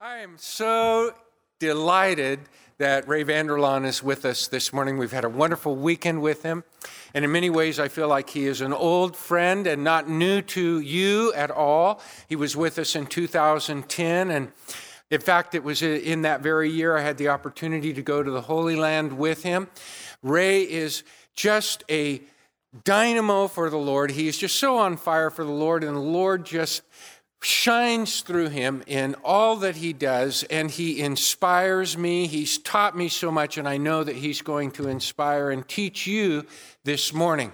I am so delighted that Ray Vander Laan is with us this morning. We've had a wonderful weekend with him. And in many ways, I feel like he is an old friend and not new to you at all. He was with us in 2010. And in fact, it was in that very year I had the opportunity to go to the Holy Land with him. Ray is just a dynamo for the Lord. He is just so on fire for the Lord, and the Lord just shines through him in all that he does, and he inspires me. He's taught me so much, and I know that he's going to inspire and teach you this morning.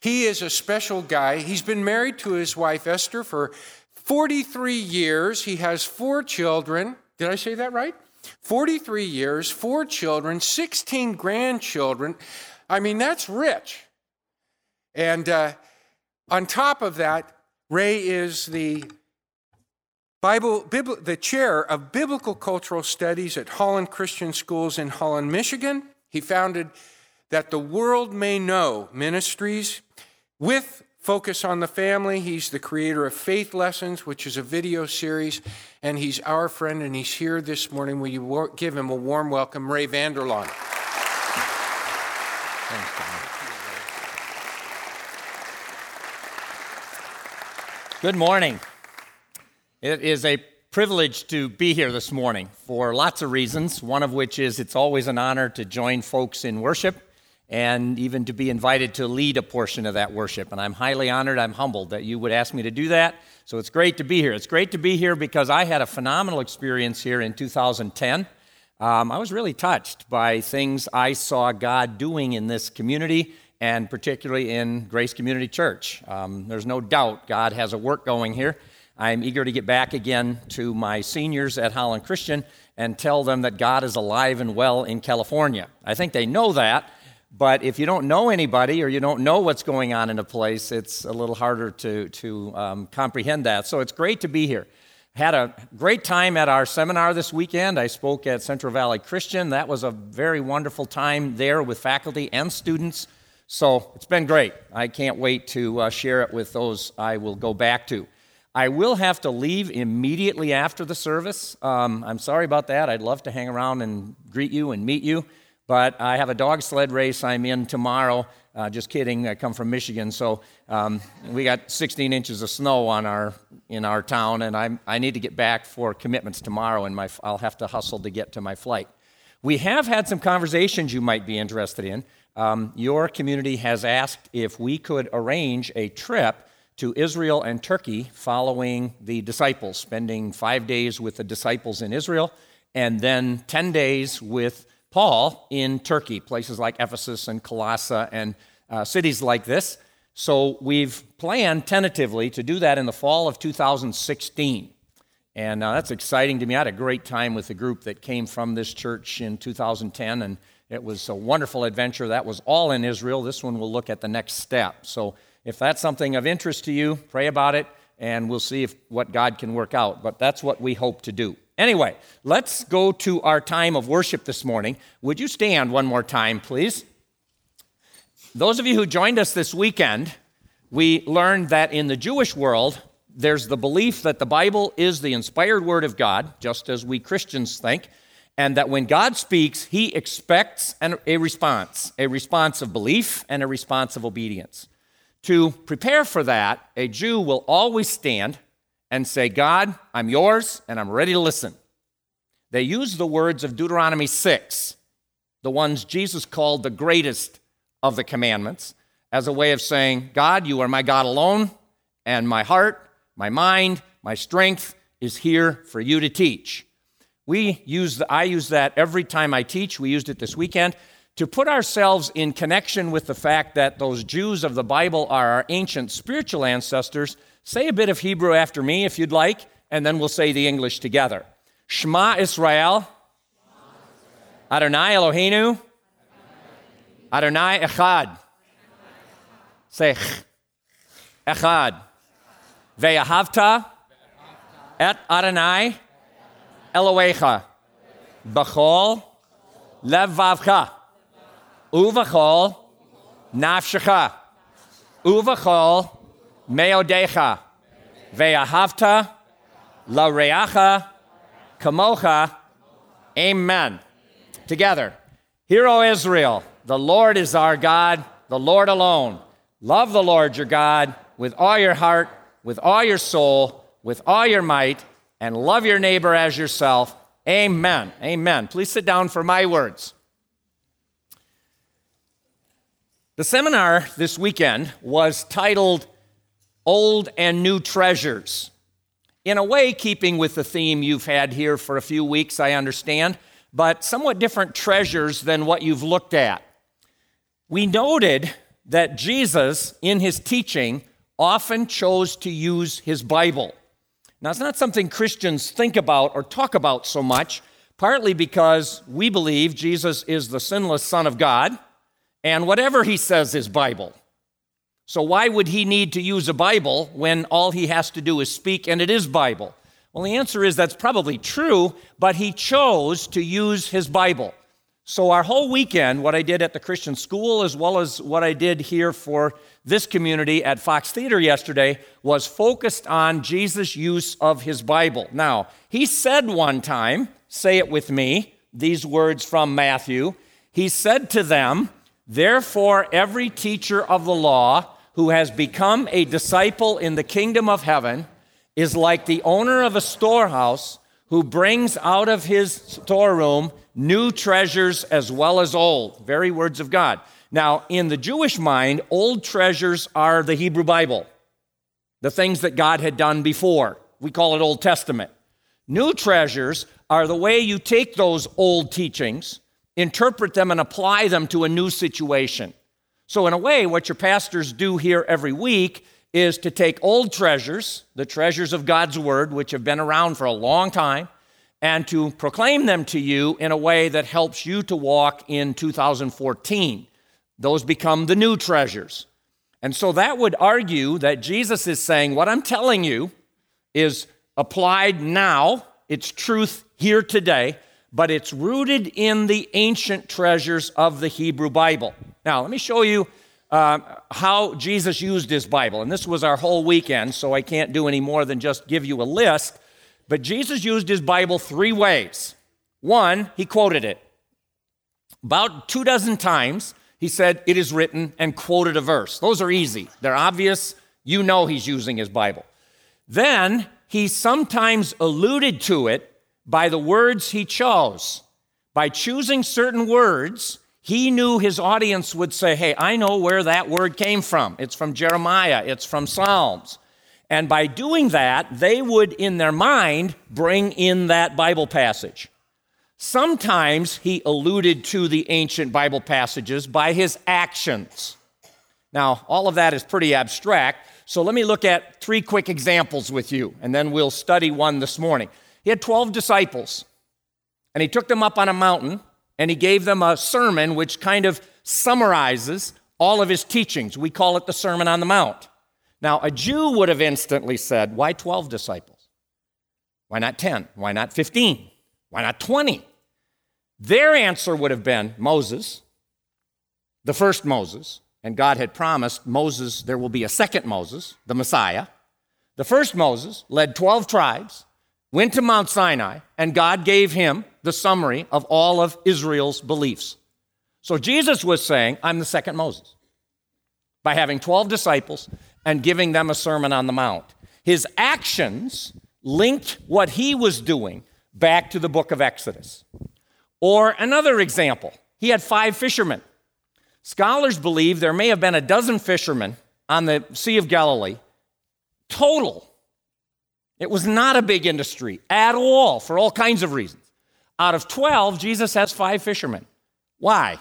He is a special guy. He's been married to his wife Esther for 43 years. He has four children. Did I say that right? 43 years, four children, 16 grandchildren. I mean, that's rich. And uh, on top of that, Ray is the Bible, the chair of biblical cultural studies at Holland Christian Schools in Holland, Michigan. He founded that the world may know ministries with focus on the family. He's the creator of Faith Lessons, which is a video series, and he's our friend, and he's here this morning. Will you give him a warm welcome, Ray Vander Laan? Good morning. It is a privilege to be here this morning for lots of reasons, one of which is it's always an honor to join folks in worship and even to be invited to lead a portion of that worship. And I'm highly honored, I'm humbled that you would ask me to do that. So it's great to be here. It's great to be here because I had a phenomenal experience here in 2010. Um, I was really touched by things I saw God doing in this community and particularly in Grace Community Church. Um, there's no doubt God has a work going here. I'm eager to get back again to my seniors at Holland Christian and tell them that God is alive and well in California. I think they know that, but if you don't know anybody or you don't know what's going on in a place, it's a little harder to, to um, comprehend that. So it's great to be here. Had a great time at our seminar this weekend. I spoke at Central Valley Christian. That was a very wonderful time there with faculty and students. So it's been great. I can't wait to uh, share it with those I will go back to. I will have to leave immediately after the service. Um, I'm sorry about that. I'd love to hang around and greet you and meet you, but I have a dog sled race I'm in tomorrow. Uh, just kidding. I come from Michigan, so um, we got 16 inches of snow on our in our town, and i I need to get back for commitments tomorrow, and my, I'll have to hustle to get to my flight. We have had some conversations you might be interested in. Um, your community has asked if we could arrange a trip to Israel and Turkey following the disciples, spending five days with the disciples in Israel and then 10 days with Paul in Turkey, places like Ephesus and Colossae and uh, cities like this. So we've planned tentatively to do that in the fall of 2016. And uh, that's exciting to me. I had a great time with the group that came from this church in 2010, and it was a wonderful adventure. That was all in Israel. This one will look at the next step. So if that's something of interest to you, pray about it, and we'll see if, what God can work out. But that's what we hope to do. Anyway, let's go to our time of worship this morning. Would you stand one more time, please? Those of you who joined us this weekend, we learned that in the Jewish world, there's the belief that the Bible is the inspired word of God, just as we Christians think, and that when God speaks, he expects an, a response, a response of belief and a response of obedience. To prepare for that, a Jew will always stand and say, God, I'm yours and I'm ready to listen. They use the words of Deuteronomy 6, the ones Jesus called the greatest of the commandments, as a way of saying, God, you are my God alone, and my heart, my mind, my strength is here for you to teach. We use the, I use that every time I teach. We used it this weekend to put ourselves in connection with the fact that those Jews of the Bible are our ancient spiritual ancestors, say a bit of Hebrew after me if you'd like, and then we'll say the English together. Shema Israel, Adonai Eloheinu, Adonai Echad. Say Echad. Ve'ahavta et Adonai Elohecha. B'chol levavcha. Uvachol nafshecha. Uvachol meodecha. Ve'ahavta lareacha Kamocha. Amen. Together. Hear, O Israel, the Lord is our God, the Lord alone. Love the Lord your God with all your heart, with all your soul, with all your might, and love your neighbor as yourself. Amen. Amen. Please sit down for my words. The seminar this weekend was titled Old and New Treasures. In a way, keeping with the theme you've had here for a few weeks, I understand, but somewhat different treasures than what you've looked at. We noted that Jesus, in his teaching, often chose to use his Bible. Now, it's not something Christians think about or talk about so much, partly because we believe Jesus is the sinless Son of God and whatever he says is Bible. So, why would he need to use a Bible when all he has to do is speak and it is Bible? Well, the answer is that's probably true, but he chose to use his Bible. So, our whole weekend, what I did at the Christian school, as well as what I did here for this community at Fox Theater yesterday, was focused on Jesus' use of his Bible. Now, he said one time, say it with me, these words from Matthew. He said to them, Therefore, every teacher of the law who has become a disciple in the kingdom of heaven is like the owner of a storehouse who brings out of his storeroom new treasures as well as old. Very words of God. Now, in the Jewish mind, old treasures are the Hebrew Bible, the things that God had done before. We call it Old Testament. New treasures are the way you take those old teachings interpret them and apply them to a new situation. So, in a way, what your pastors do here every week is to take old treasures, the treasures of God's Word, which have been around for a long time, and to proclaim them to you in a way that helps you to walk in 2014. Those become the new treasures. And so that would argue that Jesus is saying, What I'm telling you is applied now, it's truth here today, but it's rooted in the ancient treasures of the Hebrew Bible. Now, let me show you uh, how Jesus used his Bible. And this was our whole weekend, so I can't do any more than just give you a list. But Jesus used his Bible three ways. One, he quoted it. About two dozen times, he said, It is written, and quoted a verse. Those are easy, they're obvious. You know he's using his Bible. Then he sometimes alluded to it by the words he chose. By choosing certain words, he knew his audience would say, Hey, I know where that word came from. It's from Jeremiah, it's from Psalms. And by doing that, they would, in their mind, bring in that Bible passage. Sometimes he alluded to the ancient Bible passages by his actions. Now, all of that is pretty abstract, so let me look at three quick examples with you, and then we'll study one this morning. He had 12 disciples, and he took them up on a mountain and he gave them a sermon which kind of summarizes all of his teachings. We call it the Sermon on the Mount. Now, a Jew would have instantly said, Why 12 disciples? Why not 10? Why not 15? Why not 20? Their answer would have been Moses, the first Moses, and God had promised Moses there will be a second Moses, the Messiah. The first Moses led 12 tribes went to Mount Sinai, and God gave him the summary of all of Israel's beliefs. So Jesus was saying, I'm the second Moses by having 12 disciples and giving them a Sermon on the Mount. His actions linked what he was doing back to the book of Exodus. Or another example, he had five fishermen. Scholars believe there may have been a dozen fishermen on the Sea of Galilee total it was not a big industry at all for all kinds of reasons. Out of 12, Jesus has five fishermen. Why?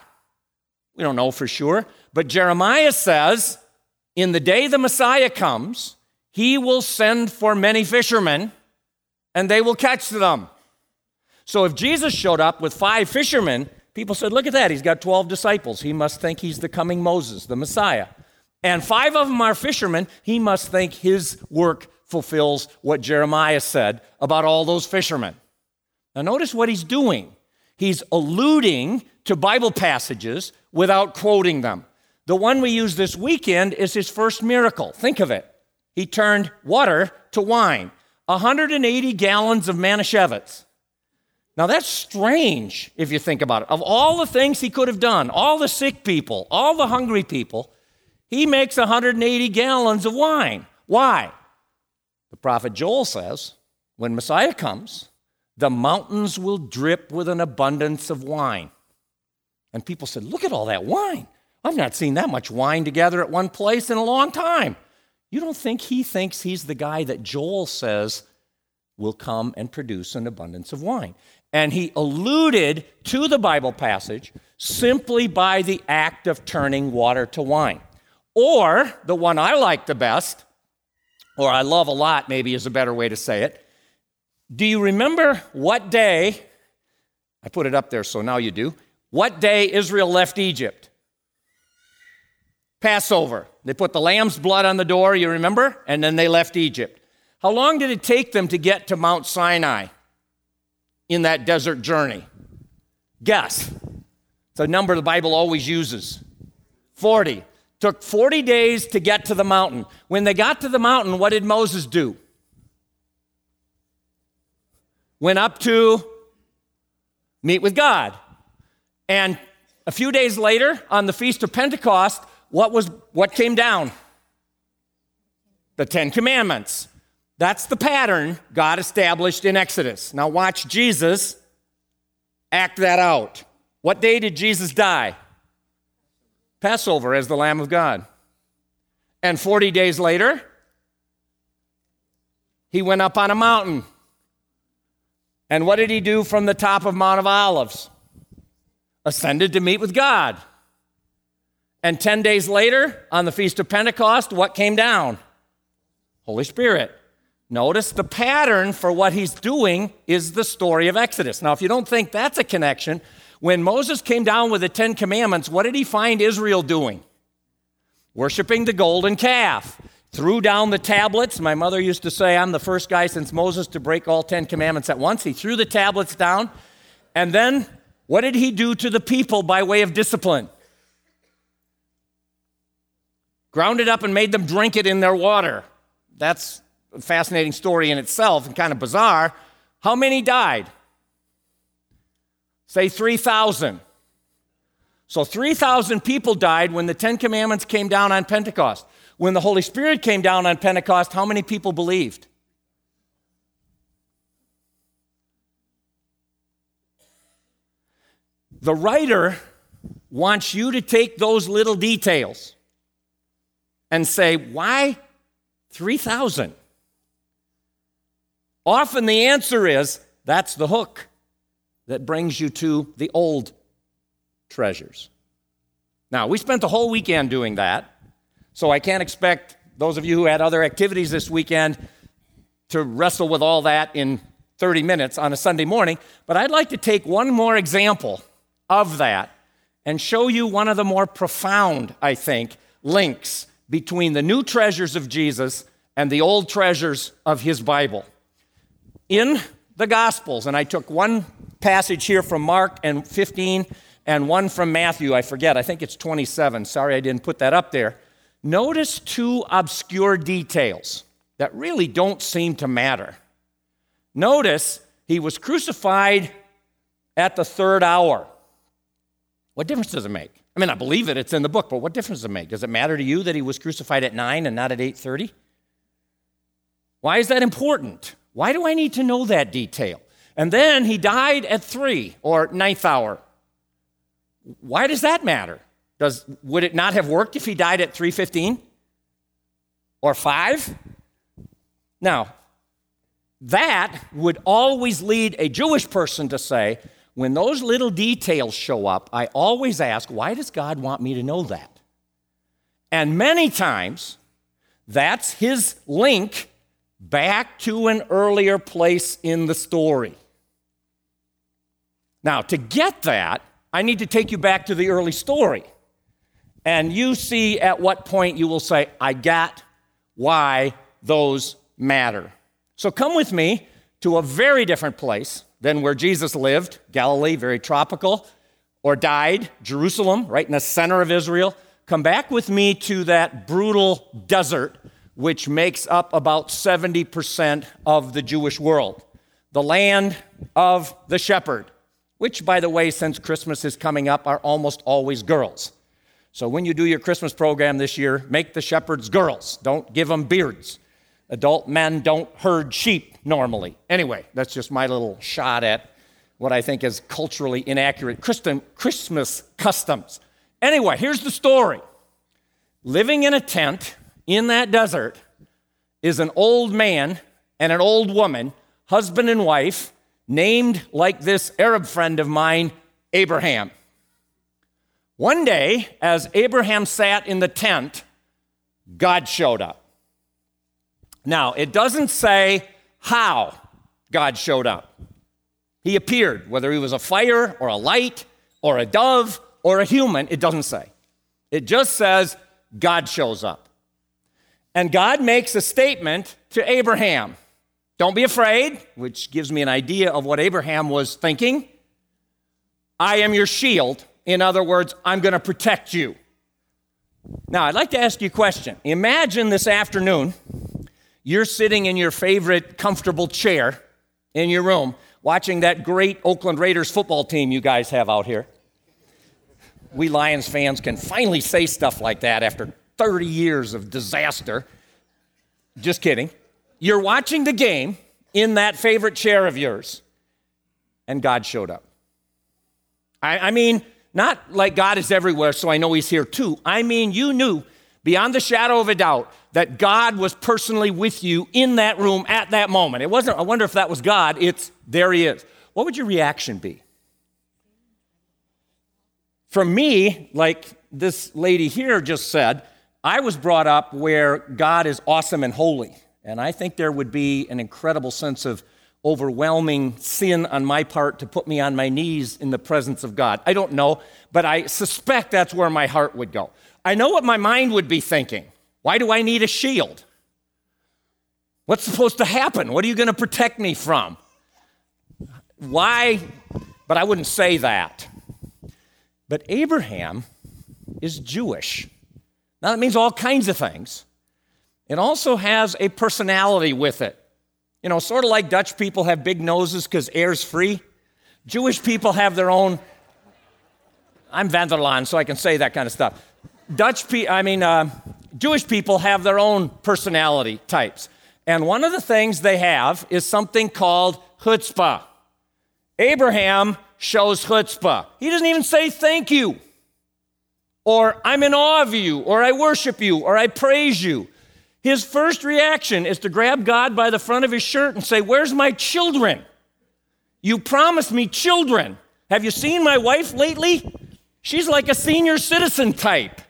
We don't know for sure, but Jeremiah says, In the day the Messiah comes, he will send for many fishermen and they will catch them. So if Jesus showed up with five fishermen, people said, Look at that, he's got 12 disciples. He must think he's the coming Moses, the Messiah. And five of them are fishermen. He must think his work fulfills what Jeremiah said about all those fishermen. Now, notice what he's doing. He's alluding to Bible passages without quoting them. The one we use this weekend is his first miracle. Think of it. He turned water to wine, 180 gallons of Manischewitz. Now that's strange if you think about it. Of all the things he could have done, all the sick people, all the hungry people, he makes 180 gallons of wine. Why? The prophet Joel says, when Messiah comes, the mountains will drip with an abundance of wine. And people said, Look at all that wine. I've not seen that much wine together at one place in a long time. You don't think he thinks he's the guy that Joel says will come and produce an abundance of wine? And he alluded to the Bible passage simply by the act of turning water to wine. Or the one I like the best, or I love a lot, maybe is a better way to say it. Do you remember what day? I put it up there, so now you do. What day Israel left Egypt? Passover. They put the lamb's blood on the door, you remember? And then they left Egypt. How long did it take them to get to Mount Sinai in that desert journey? Guess. It's a number the Bible always uses 40. Took 40 days to get to the mountain. When they got to the mountain, what did Moses do? Went up to meet with God. And a few days later, on the Feast of Pentecost, what was what came down? The 10 commandments. That's the pattern God established in Exodus. Now watch Jesus act that out. What day did Jesus die? Passover as the Lamb of God. And 40 days later, he went up on a mountain. And what did he do from the top of Mount of Olives? Ascended to meet with God. And 10 days later, on the Feast of Pentecost, what came down? Holy Spirit. Notice the pattern for what he's doing is the story of Exodus. Now, if you don't think that's a connection, when Moses came down with the Ten Commandments, what did he find Israel doing? Worshiping the golden calf. Threw down the tablets. My mother used to say, I'm the first guy since Moses to break all Ten Commandments at once. He threw the tablets down. And then, what did he do to the people by way of discipline? ground it up and made them drink it in their water. That's a fascinating story in itself and kind of bizarre. How many died? Say 3,000. So 3,000 people died when the Ten Commandments came down on Pentecost. When the Holy Spirit came down on Pentecost, how many people believed? The writer wants you to take those little details and say, Why 3,000? Often the answer is that's the hook that brings you to the old treasures. Now, we spent the whole weekend doing that, so I can't expect those of you who had other activities this weekend to wrestle with all that in 30 minutes on a Sunday morning, but I'd like to take one more example of that and show you one of the more profound, I think, links between the new treasures of Jesus and the old treasures of his Bible. In the Gospels, and I took one passage here from Mark and 15 and one from Matthew, I forget, I think it's 27. Sorry I didn't put that up there. Notice two obscure details that really don't seem to matter. Notice he was crucified at the third hour. What difference does it make? I mean, I believe it, it's in the book, but what difference does it make? Does it matter to you that he was crucified at 9 and not at 8:30? Why is that important? Why do I need to know that detail? And then he died at 3 or ninth hour. Why does that matter? Does would it not have worked if he died at 3:15 or 5? Now, that would always lead a Jewish person to say, when those little details show up, I always ask, why does God want me to know that? And many times, that's his link back to an earlier place in the story. Now, to get that, I need to take you back to the early story. And you see at what point you will say, I got why those matter. So come with me to a very different place than where Jesus lived, Galilee, very tropical, or died, Jerusalem, right in the center of Israel. Come back with me to that brutal desert, which makes up about 70% of the Jewish world. the land of the shepherd, which, by the way, since Christmas is coming up, are almost always girls. So when you do your Christmas program this year, make the shepherds girls. Don't give them beards. Adult men don't herd sheep normally. Anyway, that's just my little shot at what I think is culturally inaccurate Christmas customs. Anyway, here's the story living in a tent in that desert is an old man and an old woman, husband and wife, named like this Arab friend of mine, Abraham. One day, as Abraham sat in the tent, God showed up. Now, it doesn't say how God showed up. He appeared, whether he was a fire or a light or a dove or a human, it doesn't say. It just says God shows up. And God makes a statement to Abraham Don't be afraid, which gives me an idea of what Abraham was thinking. I am your shield. In other words, I'm going to protect you. Now, I'd like to ask you a question. Imagine this afternoon, you're sitting in your favorite comfortable chair in your room watching that great Oakland Raiders football team you guys have out here. We Lions fans can finally say stuff like that after 30 years of disaster. Just kidding. You're watching the game in that favorite chair of yours, and God showed up. I, I mean, not like God is everywhere, so I know He's here too. I mean, you knew beyond the shadow of a doubt that God was personally with you in that room at that moment. It wasn't, I wonder if that was God. It's there He is. What would your reaction be? For me, like this lady here just said, I was brought up where God is awesome and holy. And I think there would be an incredible sense of overwhelming sin on my part to put me on my knees in the presence of God. I don't know, but I suspect that's where my heart would go. I know what my mind would be thinking. Why do I need a shield? What's supposed to happen? What are you going to protect me from? Why? But I wouldn't say that. But Abraham is Jewish. Now, that means all kinds of things. It also has a personality with it. You know, sort of like Dutch people have big noses because air's free. Jewish people have their own. I'm Van der Laan, so I can say that kind of stuff. Dutch people, I mean, uh, Jewish people have their own personality types. And one of the things they have is something called chutzpah. Abraham shows chutzpah. He doesn't even say thank you, or I'm in awe of you, or I worship you, or I praise you. His first reaction is to grab God by the front of his shirt and say, Where's my children? You promised me children. Have you seen my wife lately? She's like a senior citizen type.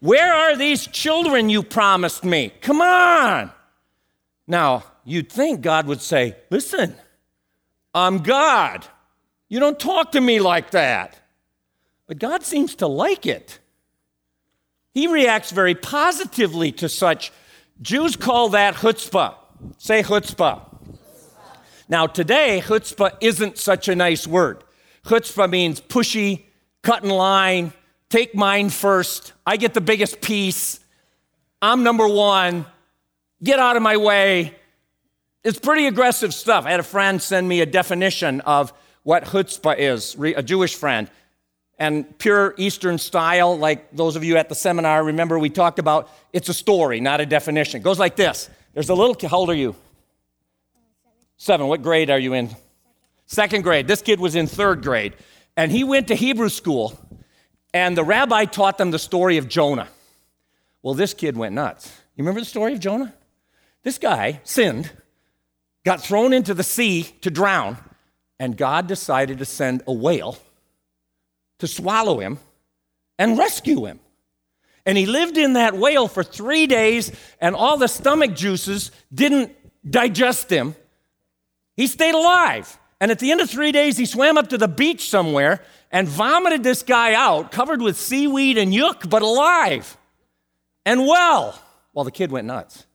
Where are these children you promised me? Come on. Now, you'd think God would say, Listen, I'm God. You don't talk to me like that. But God seems to like it. He reacts very positively to such Jews call that chutzpah. Say chutzpah. Now, today, chutzpah isn't such a nice word. Chutzpah means pushy, cut in line, take mine first. I get the biggest piece. I'm number one. Get out of my way. It's pretty aggressive stuff. I had a friend send me a definition of what chutzpah is, a Jewish friend and pure Eastern style, like those of you at the seminar remember we talked about, it's a story, not a definition. It goes like this. There's a little kid, how old are you? Seven. What grade are you in? Second grade. This kid was in third grade. And he went to Hebrew school, and the rabbi taught them the story of Jonah. Well, this kid went nuts. You remember the story of Jonah? This guy sinned, got thrown into the sea to drown, and God decided to send a whale to swallow him and rescue him. And he lived in that whale for three days, and all the stomach juices didn't digest him. He stayed alive. And at the end of three days, he swam up to the beach somewhere and vomited this guy out, covered with seaweed and yuck, but alive and well. Well, the kid went nuts.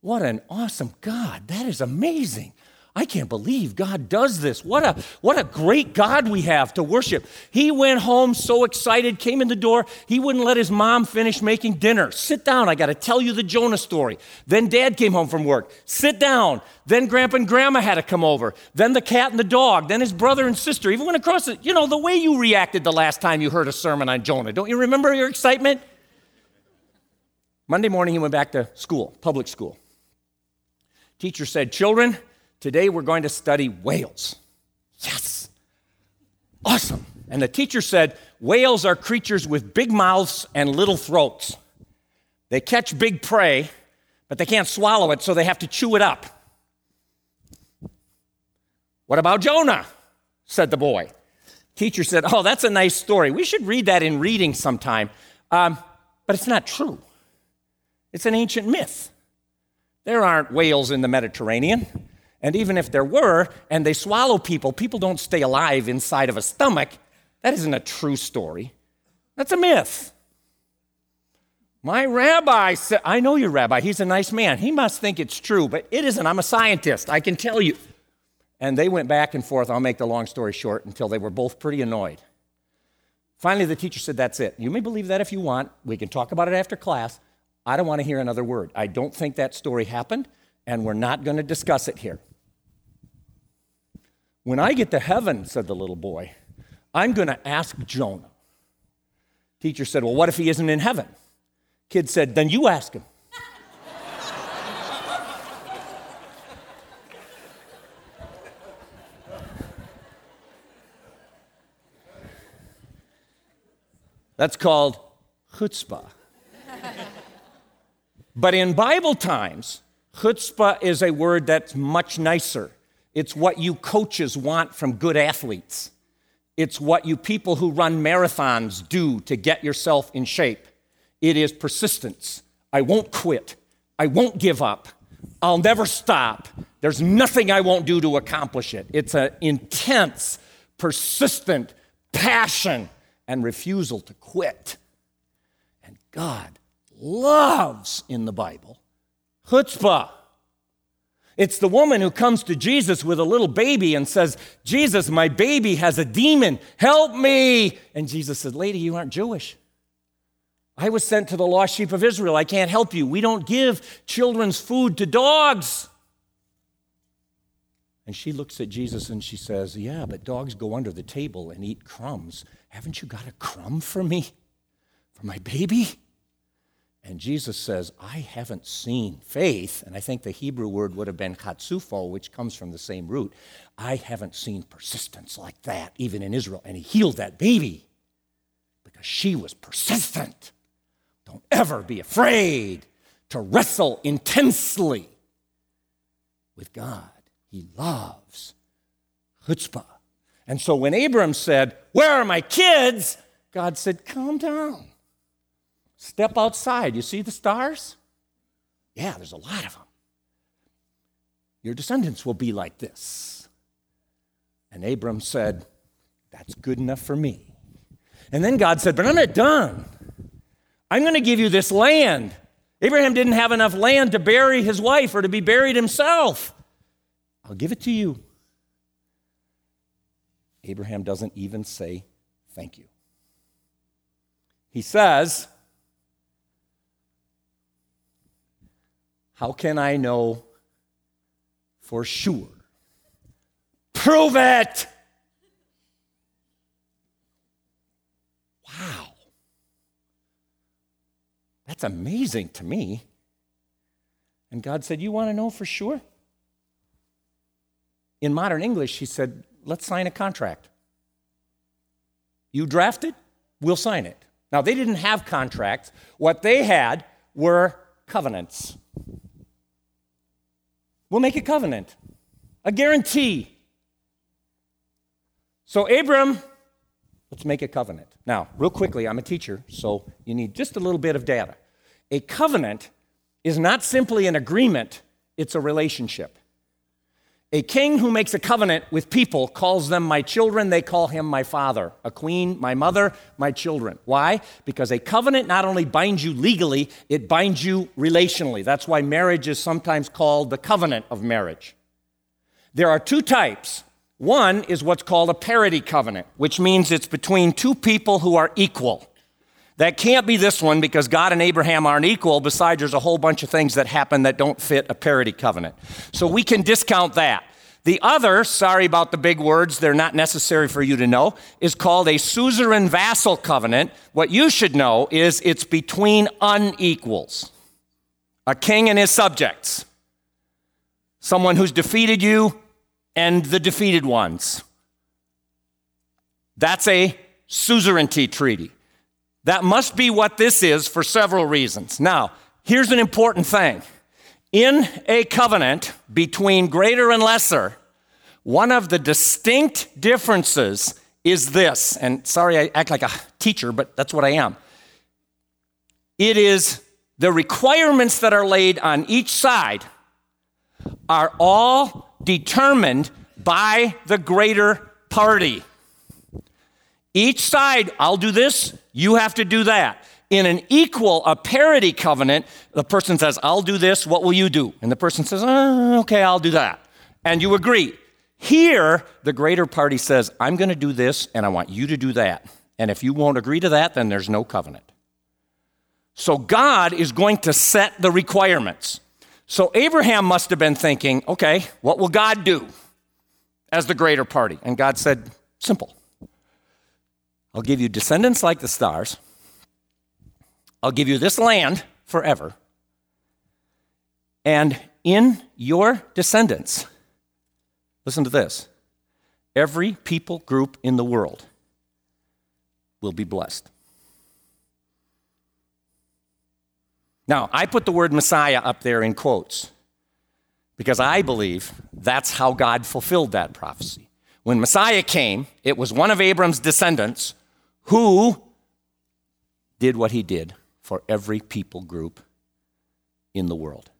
What an awesome God. That is amazing. I can't believe God does this. What a, what a great God we have to worship. He went home so excited, came in the door. He wouldn't let his mom finish making dinner. Sit down, I got to tell you the Jonah story. Then dad came home from work. Sit down. Then grandpa and grandma had to come over. Then the cat and the dog. Then his brother and sister even went across it. You know, the way you reacted the last time you heard a sermon on Jonah. Don't you remember your excitement? Monday morning, he went back to school, public school. Teacher said, Children, Today we're going to study whales. Yes! Awesome. And the teacher said, Whales are creatures with big mouths and little throats. They catch big prey, but they can't swallow it, so they have to chew it up. What about Jonah? said the boy. Teacher said, Oh, that's a nice story. We should read that in reading sometime. Um, but it's not true, it's an ancient myth. There aren't whales in the Mediterranean. And even if there were, and they swallow people, people don't stay alive inside of a stomach. That isn't a true story. That's a myth. My rabbi said, I know your rabbi, he's a nice man. He must think it's true, but it isn't. I'm a scientist, I can tell you. And they went back and forth, I'll make the long story short, until they were both pretty annoyed. Finally, the teacher said, That's it. You may believe that if you want. We can talk about it after class. I don't want to hear another word. I don't think that story happened, and we're not going to discuss it here. When I get to heaven, said the little boy, I'm going to ask Jonah. Teacher said, Well, what if he isn't in heaven? Kid said, Then you ask him. That's called chutzpah. but in Bible times, chutzpah is a word that's much nicer. It's what you coaches want from good athletes. It's what you people who run marathons do to get yourself in shape. It is persistence. I won't quit. I won't give up. I'll never stop. There's nothing I won't do to accomplish it. It's an intense, persistent passion and refusal to quit. And God loves in the Bible chutzpah. It's the woman who comes to Jesus with a little baby and says, Jesus, my baby has a demon. Help me. And Jesus said, Lady, you aren't Jewish. I was sent to the lost sheep of Israel. I can't help you. We don't give children's food to dogs. And she looks at Jesus and she says, Yeah, but dogs go under the table and eat crumbs. Haven't you got a crumb for me? For my baby? And Jesus says, I haven't seen faith, and I think the Hebrew word would have been chatsufo, which comes from the same root. I haven't seen persistence like that, even in Israel. And he healed that baby because she was persistent. Don't ever be afraid to wrestle intensely with God. He loves chutzpah. And so when Abram said, Where are my kids? God said, Calm down. Step outside. You see the stars? Yeah, there's a lot of them. Your descendants will be like this. And Abram said, That's good enough for me. And then God said, But I'm not done. I'm going to give you this land. Abraham didn't have enough land to bury his wife or to be buried himself. I'll give it to you. Abraham doesn't even say thank you. He says, How can I know for sure? Prove it! Wow. That's amazing to me. And God said, You want to know for sure? In modern English, he said, Let's sign a contract. You draft it, we'll sign it. Now, they didn't have contracts. What they had were covenants. We'll make a covenant, a guarantee. So, Abram, let's make a covenant. Now, real quickly, I'm a teacher, so you need just a little bit of data. A covenant is not simply an agreement, it's a relationship. A king who makes a covenant with people calls them my children, they call him my father. A queen, my mother, my children. Why? Because a covenant not only binds you legally, it binds you relationally. That's why marriage is sometimes called the covenant of marriage. There are two types. One is what's called a parity covenant, which means it's between two people who are equal. That can't be this one because God and Abraham aren't equal. Besides, there's a whole bunch of things that happen that don't fit a parity covenant. So we can discount that. The other, sorry about the big words, they're not necessary for you to know, is called a suzerain vassal covenant. What you should know is it's between unequals a king and his subjects, someone who's defeated you and the defeated ones. That's a suzerainty treaty. That must be what this is for several reasons. Now, here's an important thing. In a covenant between greater and lesser, one of the distinct differences is this, and sorry I act like a teacher, but that's what I am. It is the requirements that are laid on each side are all determined by the greater party. Each side, I'll do this, you have to do that. In an equal, a parity covenant, the person says, I'll do this, what will you do? And the person says, oh, okay, I'll do that. And you agree. Here, the greater party says, I'm going to do this and I want you to do that. And if you won't agree to that, then there's no covenant. So God is going to set the requirements. So Abraham must have been thinking, okay, what will God do as the greater party? And God said, simple. I'll give you descendants like the stars. I'll give you this land forever. And in your descendants, listen to this every people group in the world will be blessed. Now, I put the word Messiah up there in quotes because I believe that's how God fulfilled that prophecy. When Messiah came, it was one of Abram's descendants who did what he did for every people group in the world.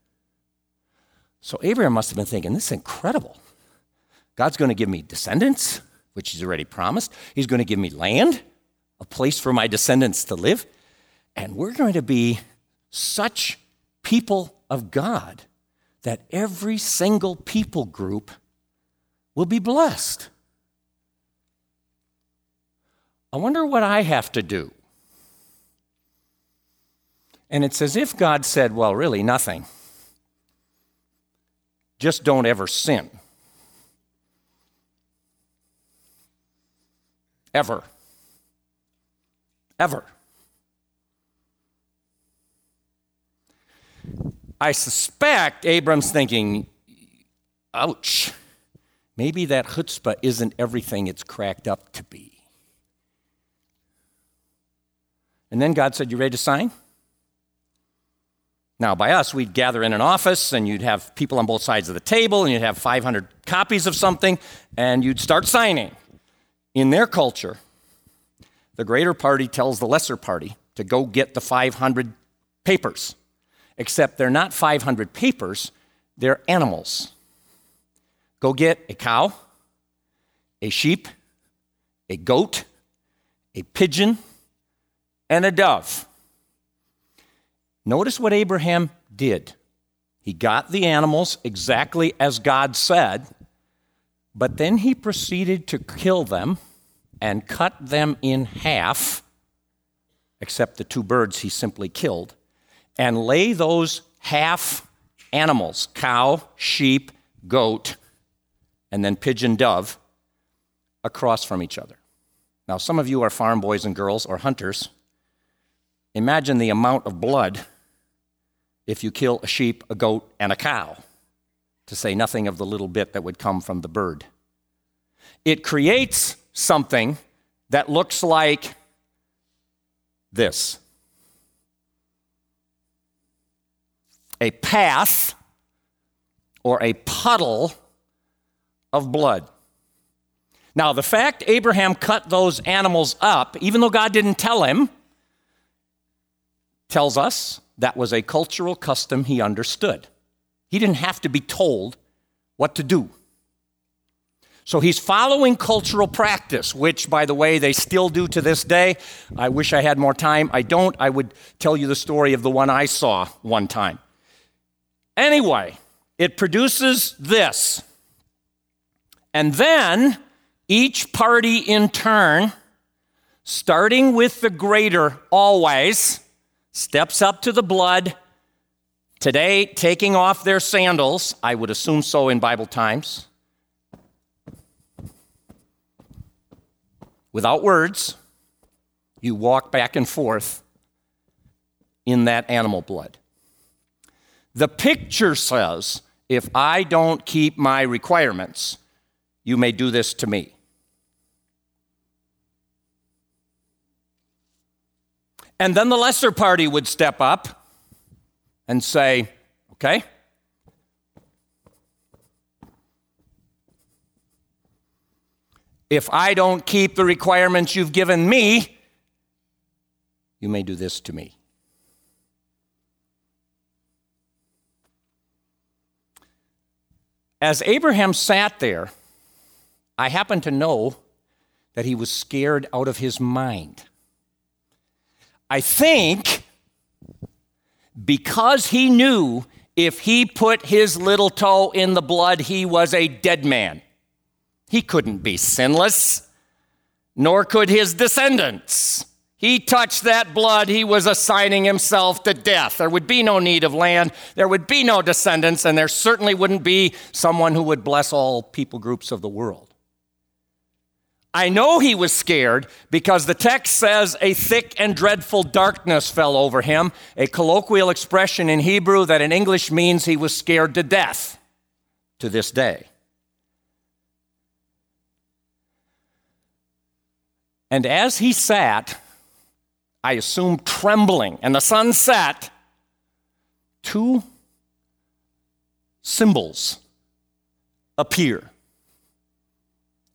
So Abraham must have been thinking, this is incredible. God's going to give me descendants, which he's already promised. He's going to give me land, a place for my descendants to live. And we're going to be such people of God that every single people group will be blessed. I wonder what I have to do. And it's as if God said, Well, really, nothing. Just don't ever sin. Ever. Ever. I suspect Abram's thinking, ouch, maybe that chutzpah isn't everything it's cracked up to be. And then God said, You ready to sign? Now, by us, we'd gather in an office and you'd have people on both sides of the table and you'd have 500 copies of something and you'd start signing. In their culture, the greater party tells the lesser party to go get the 500 papers, except they're not 500 papers, they're animals. Go get a cow, a sheep, a goat, a pigeon, and a dove. Notice what Abraham did. He got the animals exactly as God said, but then he proceeded to kill them and cut them in half, except the two birds he simply killed, and lay those half animals cow, sheep, goat, and then pigeon, dove across from each other. Now, some of you are farm boys and girls or hunters. Imagine the amount of blood if you kill a sheep, a goat, and a cow, to say nothing of the little bit that would come from the bird. It creates something that looks like this a path or a puddle of blood. Now, the fact Abraham cut those animals up, even though God didn't tell him, tells us that was a cultural custom he understood. He didn't have to be told what to do. So he's following cultural practice, which, by the way, they still do to this day. I wish I had more time. I don't. I would tell you the story of the one I saw one time. Anyway, it produces this And then each party in turn, starting with the greater always, steps up to the blood. Today, taking off their sandals, I would assume so in Bible times, without words, you walk back and forth in that animal blood. The picture says if I don't keep my requirements, you may do this to me. And then the lesser party would step up and say, Okay, if I don't keep the requirements you've given me, you may do this to me. As Abraham sat there, I happen to know that he was scared out of his mind. I think because he knew if he put his little toe in the blood, he was a dead man. He couldn't be sinless, nor could his descendants. He touched that blood, he was assigning himself to death. There would be no need of land, there would be no descendants, and there certainly wouldn't be someone who would bless all people groups of the world. I know he was scared because the text says a thick and dreadful darkness fell over him, a colloquial expression in Hebrew that in English means he was scared to death to this day. And as he sat, I assume, trembling, and the sun set, two symbols appear.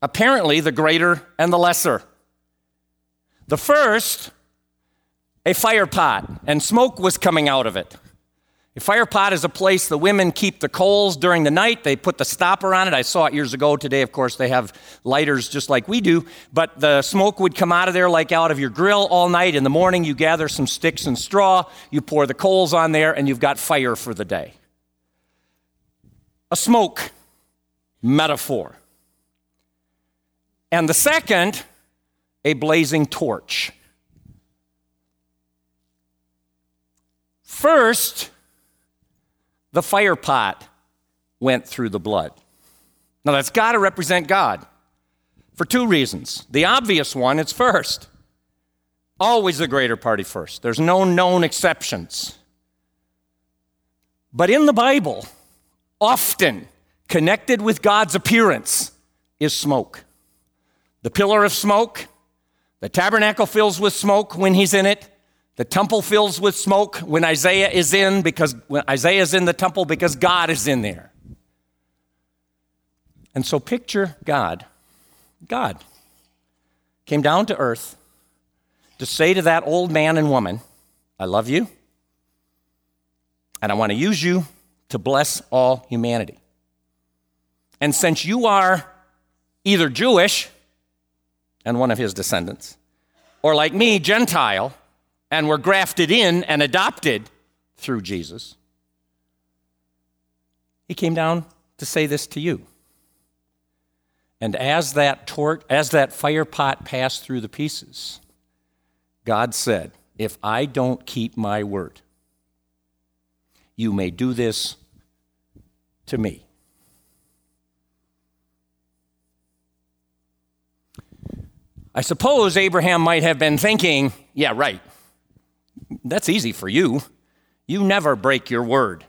Apparently, the greater and the lesser. The first, a fire pot, and smoke was coming out of it. A fire pot is a place the women keep the coals during the night. They put the stopper on it. I saw it years ago. Today, of course, they have lighters just like we do. But the smoke would come out of there like out of your grill all night. In the morning, you gather some sticks and straw, you pour the coals on there, and you've got fire for the day. A smoke metaphor. And the second, a blazing torch. First, the fire pot went through the blood. Now, that's got to represent God for two reasons. The obvious one, it's first. Always the greater party first. There's no known exceptions. But in the Bible, often connected with God's appearance is smoke. The pillar of smoke, the tabernacle fills with smoke when he's in it, the temple fills with smoke when Isaiah is in because when Isaiah is in the temple because God is in there. And so picture God. God came down to earth to say to that old man and woman, I love you, and I want to use you to bless all humanity. And since you are either Jewish and one of his descendants, or like me, Gentile, and were grafted in and adopted through Jesus. He came down to say this to you. And as that as that fire pot passed through the pieces, God said, If I don't keep my word, you may do this to me. I suppose Abraham might have been thinking, yeah, right. That's easy for you. You never break your word.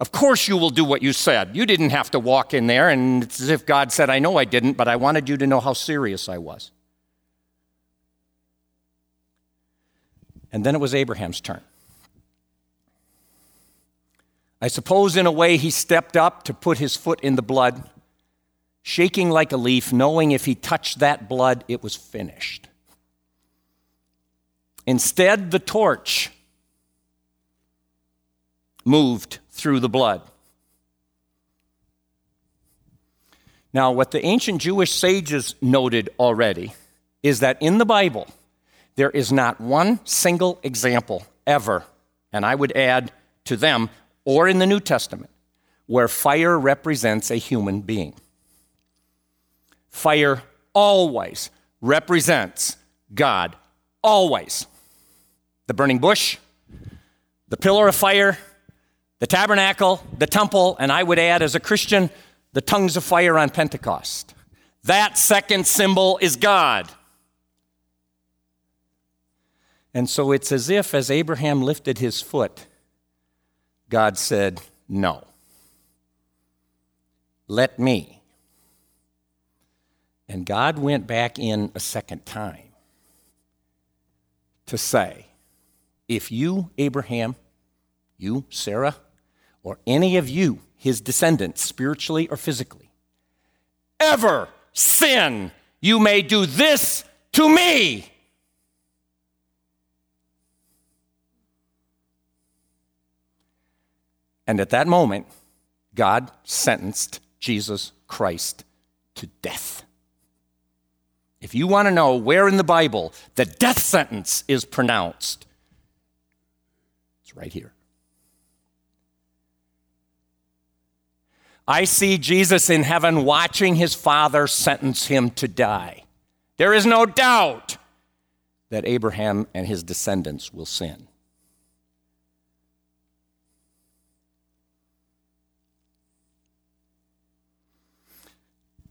Of course, you will do what you said. You didn't have to walk in there, and it's as if God said, I know I didn't, but I wanted you to know how serious I was. And then it was Abraham's turn. I suppose, in a way, he stepped up to put his foot in the blood, shaking like a leaf, knowing if he touched that blood, it was finished. Instead, the torch moved through the blood. Now, what the ancient Jewish sages noted already is that in the Bible, there is not one single example ever, and I would add to them, or in the New Testament, where fire represents a human being. Fire always represents God. Always. The burning bush, the pillar of fire, the tabernacle, the temple, and I would add as a Christian, the tongues of fire on Pentecost. That second symbol is God. And so it's as if, as Abraham lifted his foot, God said, No. Let me. And God went back in a second time to say, If you, Abraham, you, Sarah, or any of you, his descendants, spiritually or physically, ever sin, you may do this to me. And at that moment, God sentenced Jesus Christ to death. If you want to know where in the Bible the death sentence is pronounced, it's right here. I see Jesus in heaven watching his Father sentence him to die. There is no doubt that Abraham and his descendants will sin.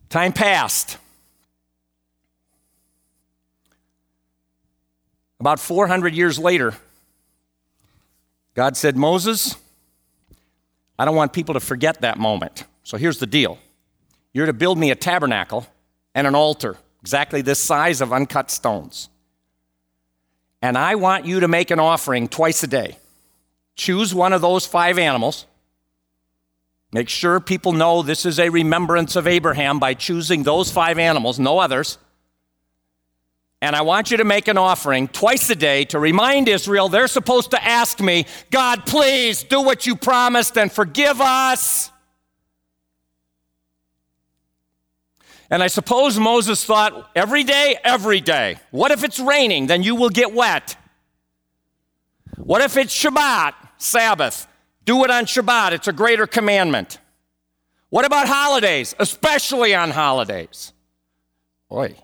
Time passed. About 400 years later, God said, Moses, I don't want people to forget that moment. So here's the deal you're to build me a tabernacle and an altar, exactly this size of uncut stones. And I want you to make an offering twice a day. Choose one of those five animals Make sure people know this is a remembrance of Abraham by choosing those five animals, no others. And I want you to make an offering twice a day to remind Israel they're supposed to ask me, God, please do what you promised and forgive us. And I suppose Moses thought, every day, every day. What if it's raining? Then you will get wet. What if it's Shabbat, Sabbath? Do it on Shabbat, it's a greater commandment. What about holidays, especially on holidays? Oi.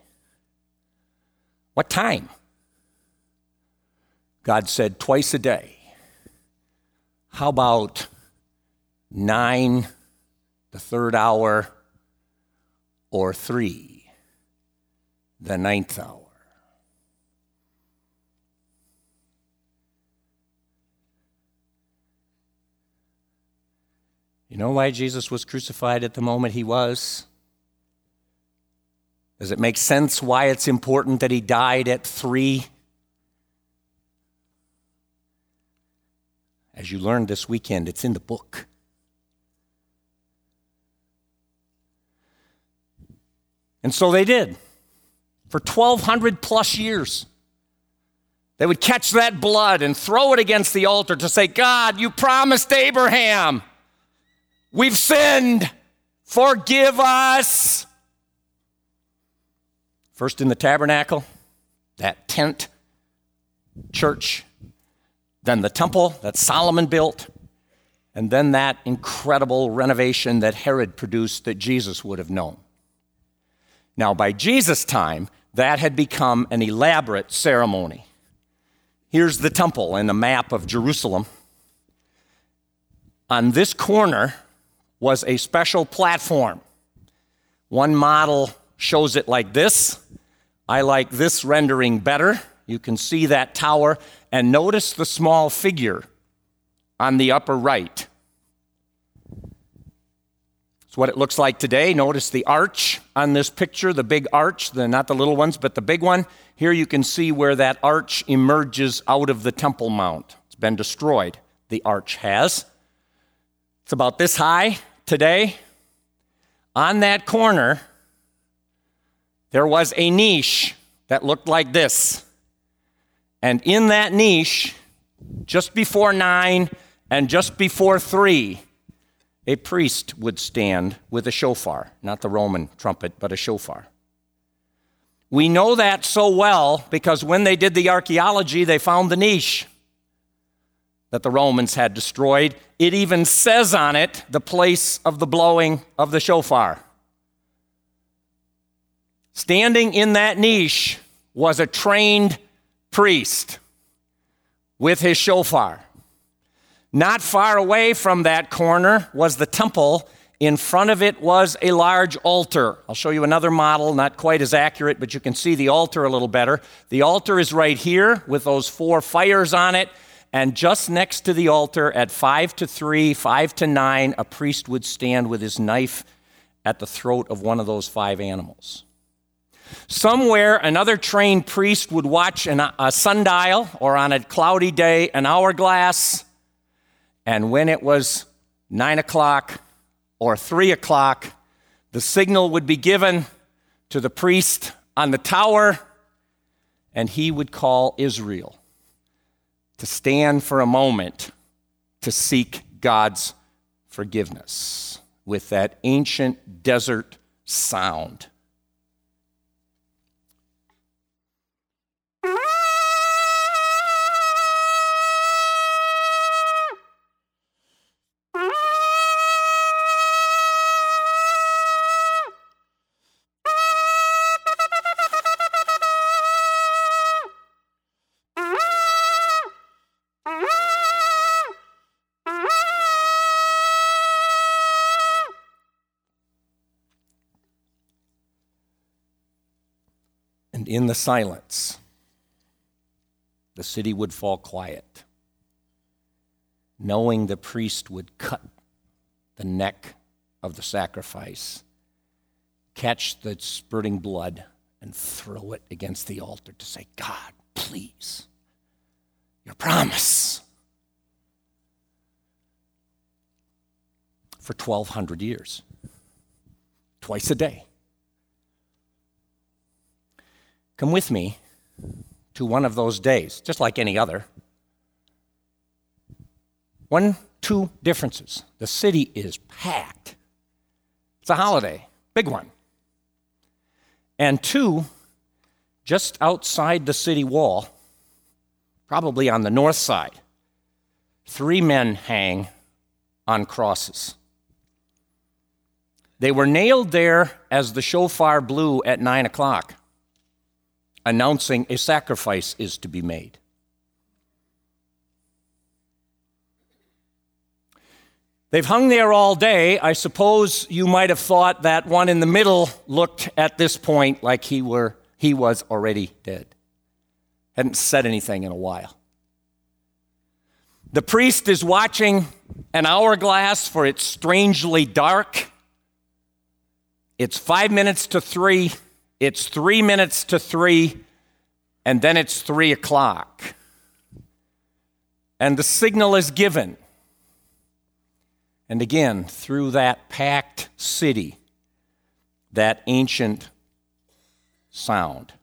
What time? God said twice a day. How about nine, the third hour, or three, the ninth hour? You know why Jesus was crucified at the moment he was? Does it make sense why it's important that he died at three? As you learned this weekend, it's in the book. And so they did for 1,200 plus years. They would catch that blood and throw it against the altar to say, God, you promised Abraham. We've sinned. Forgive us. First in the tabernacle, that tent church, then the temple that Solomon built, and then that incredible renovation that Herod produced that Jesus would have known. Now, by Jesus' time, that had become an elaborate ceremony. Here's the temple and a map of Jerusalem. On this corner, was a special platform. One model shows it like this. I like this rendering better. You can see that tower, and notice the small figure on the upper right. It's what it looks like today. Notice the arch on this picture, the big arch, the, not the little ones, but the big one. Here you can see where that arch emerges out of the Temple Mount. It's been destroyed, the arch has. It's about this high today. On that corner, there was a niche that looked like this. And in that niche, just before nine and just before three, a priest would stand with a shofar, not the Roman trumpet, but a shofar. We know that so well because when they did the archaeology, they found the niche that the Romans had destroyed. It even says on it the place of the blowing of the shofar. Standing in that niche was a trained priest with his shofar. Not far away from that corner was the temple. In front of it was a large altar. I'll show you another model, not quite as accurate, but you can see the altar a little better. The altar is right here with those four fires on it. And just next to the altar, at five to three, five to nine, a priest would stand with his knife at the throat of one of those five animals. Somewhere, another trained priest would watch an, a sundial or on a cloudy day, an hourglass. And when it was nine o'clock or three o'clock, the signal would be given to the priest on the tower, and he would call Israel to stand for a moment to seek God's forgiveness with that ancient desert sound. In the silence, the city would fall quiet, knowing the priest would cut the neck of the sacrifice, catch the spurting blood, and throw it against the altar to say, God, please, your promise. For 1,200 years, twice a day. Come with me to one of those days, just like any other. One, two differences. The city is packed. It's a holiday, big one. And two, just outside the city wall, probably on the north side, three men hang on crosses. They were nailed there as the shofar blew at nine o'clock announcing a sacrifice is to be made. They've hung there all day. I suppose you might have thought that one in the middle looked at this point like he, were, he was already dead. Hadn't said anything in a while. The priest is watching an hourglass for it's strangely dark. It's five minutes to three. It's three minutes to three, and then it's three o'clock. And the signal is given. And again, through that packed city, that ancient sound.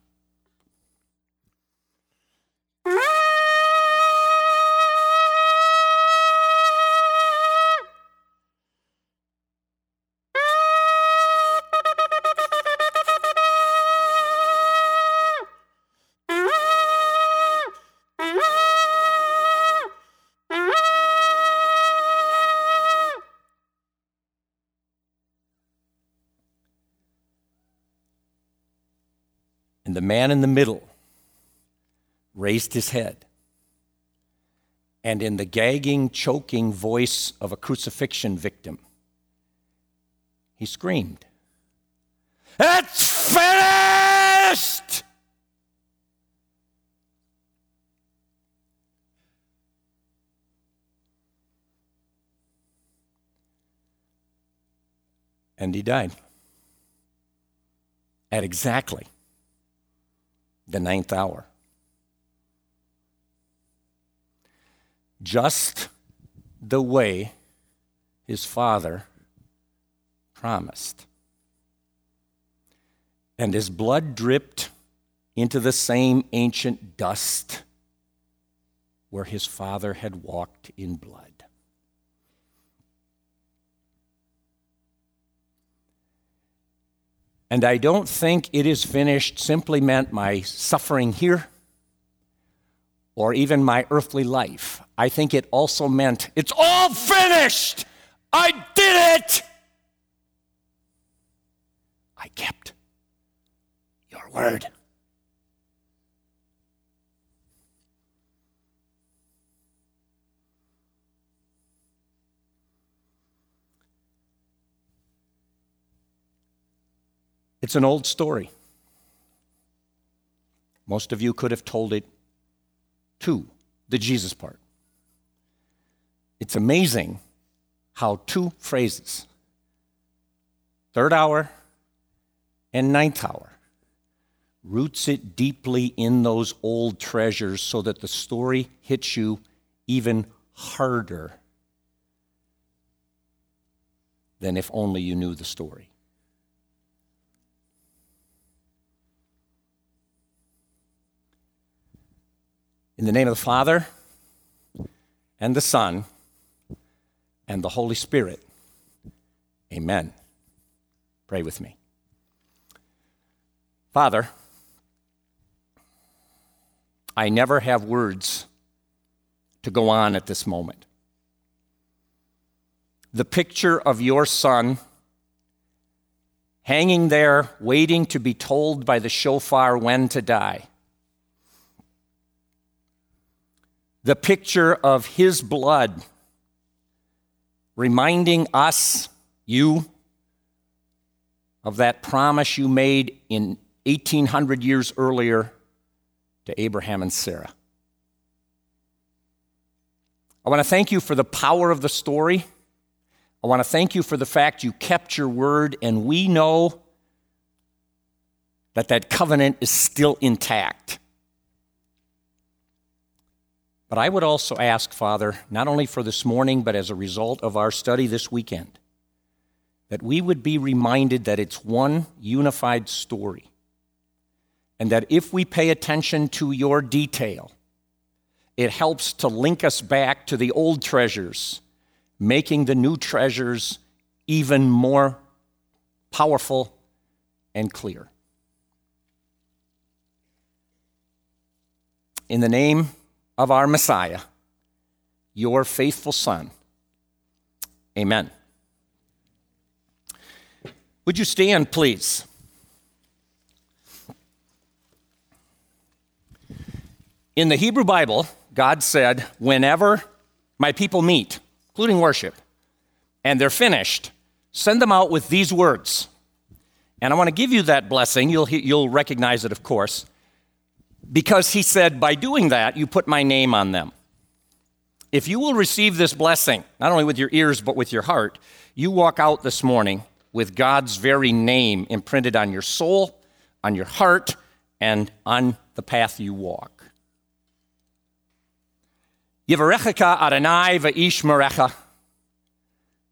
And the man in the middle raised his head. And in the gagging, choking voice of a crucifixion victim, he screamed, It's finished! And he died at exactly the ninth hour. Just the way his father promised. And his blood dripped into the same ancient dust where his father had walked in blood. And I don't think it is finished simply meant my suffering here or even my earthly life. I think it also meant it's all finished. I did it. I kept your word. It's an old story. Most of you could have told it too, the Jesus part. It's amazing how two phrases, third hour and ninth hour, roots it deeply in those old treasures so that the story hits you even harder than if only you knew the story. In the name of the Father, and the Son, and the Holy Spirit. Amen. Pray with me. Father, I never have words to go on at this moment. The picture of your son hanging there, waiting to be told by the shofar when to die the picture of his blood, reminding us, you, of that promise you made in 1800 years earlier to Abraham and Sarah. I want to thank you for the power of the story. I want to thank you for the fact you kept your word, and we know that that covenant is still intact. But I would also ask, Father, not only for this morning, but as a result of our study this weekend, that we would be reminded that it's one unified story. And that if we pay attention to your detail, it helps to link us back to the old treasures, making the new treasures even more powerful and clear. In the name of our Messiah, your faithful Son. Amen. Would you stand, please? In the Hebrew Bible, God said, Whenever my people meet, including worship, and they're finished, send them out with these words. And I want to give you that blessing. You'll, you'll recognize it, of course because he said, By doing that, you put my name on them. If you will receive this blessing, not only with your ears, but with your heart, you walk out this morning with God's very name imprinted on your soul, on your heart, and on the path you walk. Yivarechecha Adonai va'ish merecha.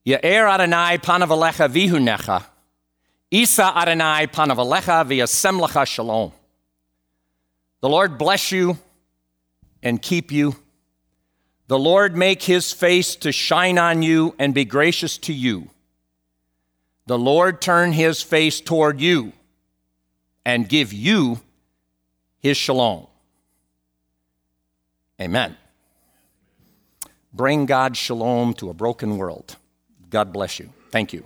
Ya'er Adonai panavalecha vihunecha. Isa Adonai panavalecha v'yasemlecha shalom. The Lord bless you and keep you. The Lord make his face to shine on you and be gracious to you. The Lord turn his face toward you and give you his shalom. Amen. Bring God's shalom to a broken world. God bless you. Thank you.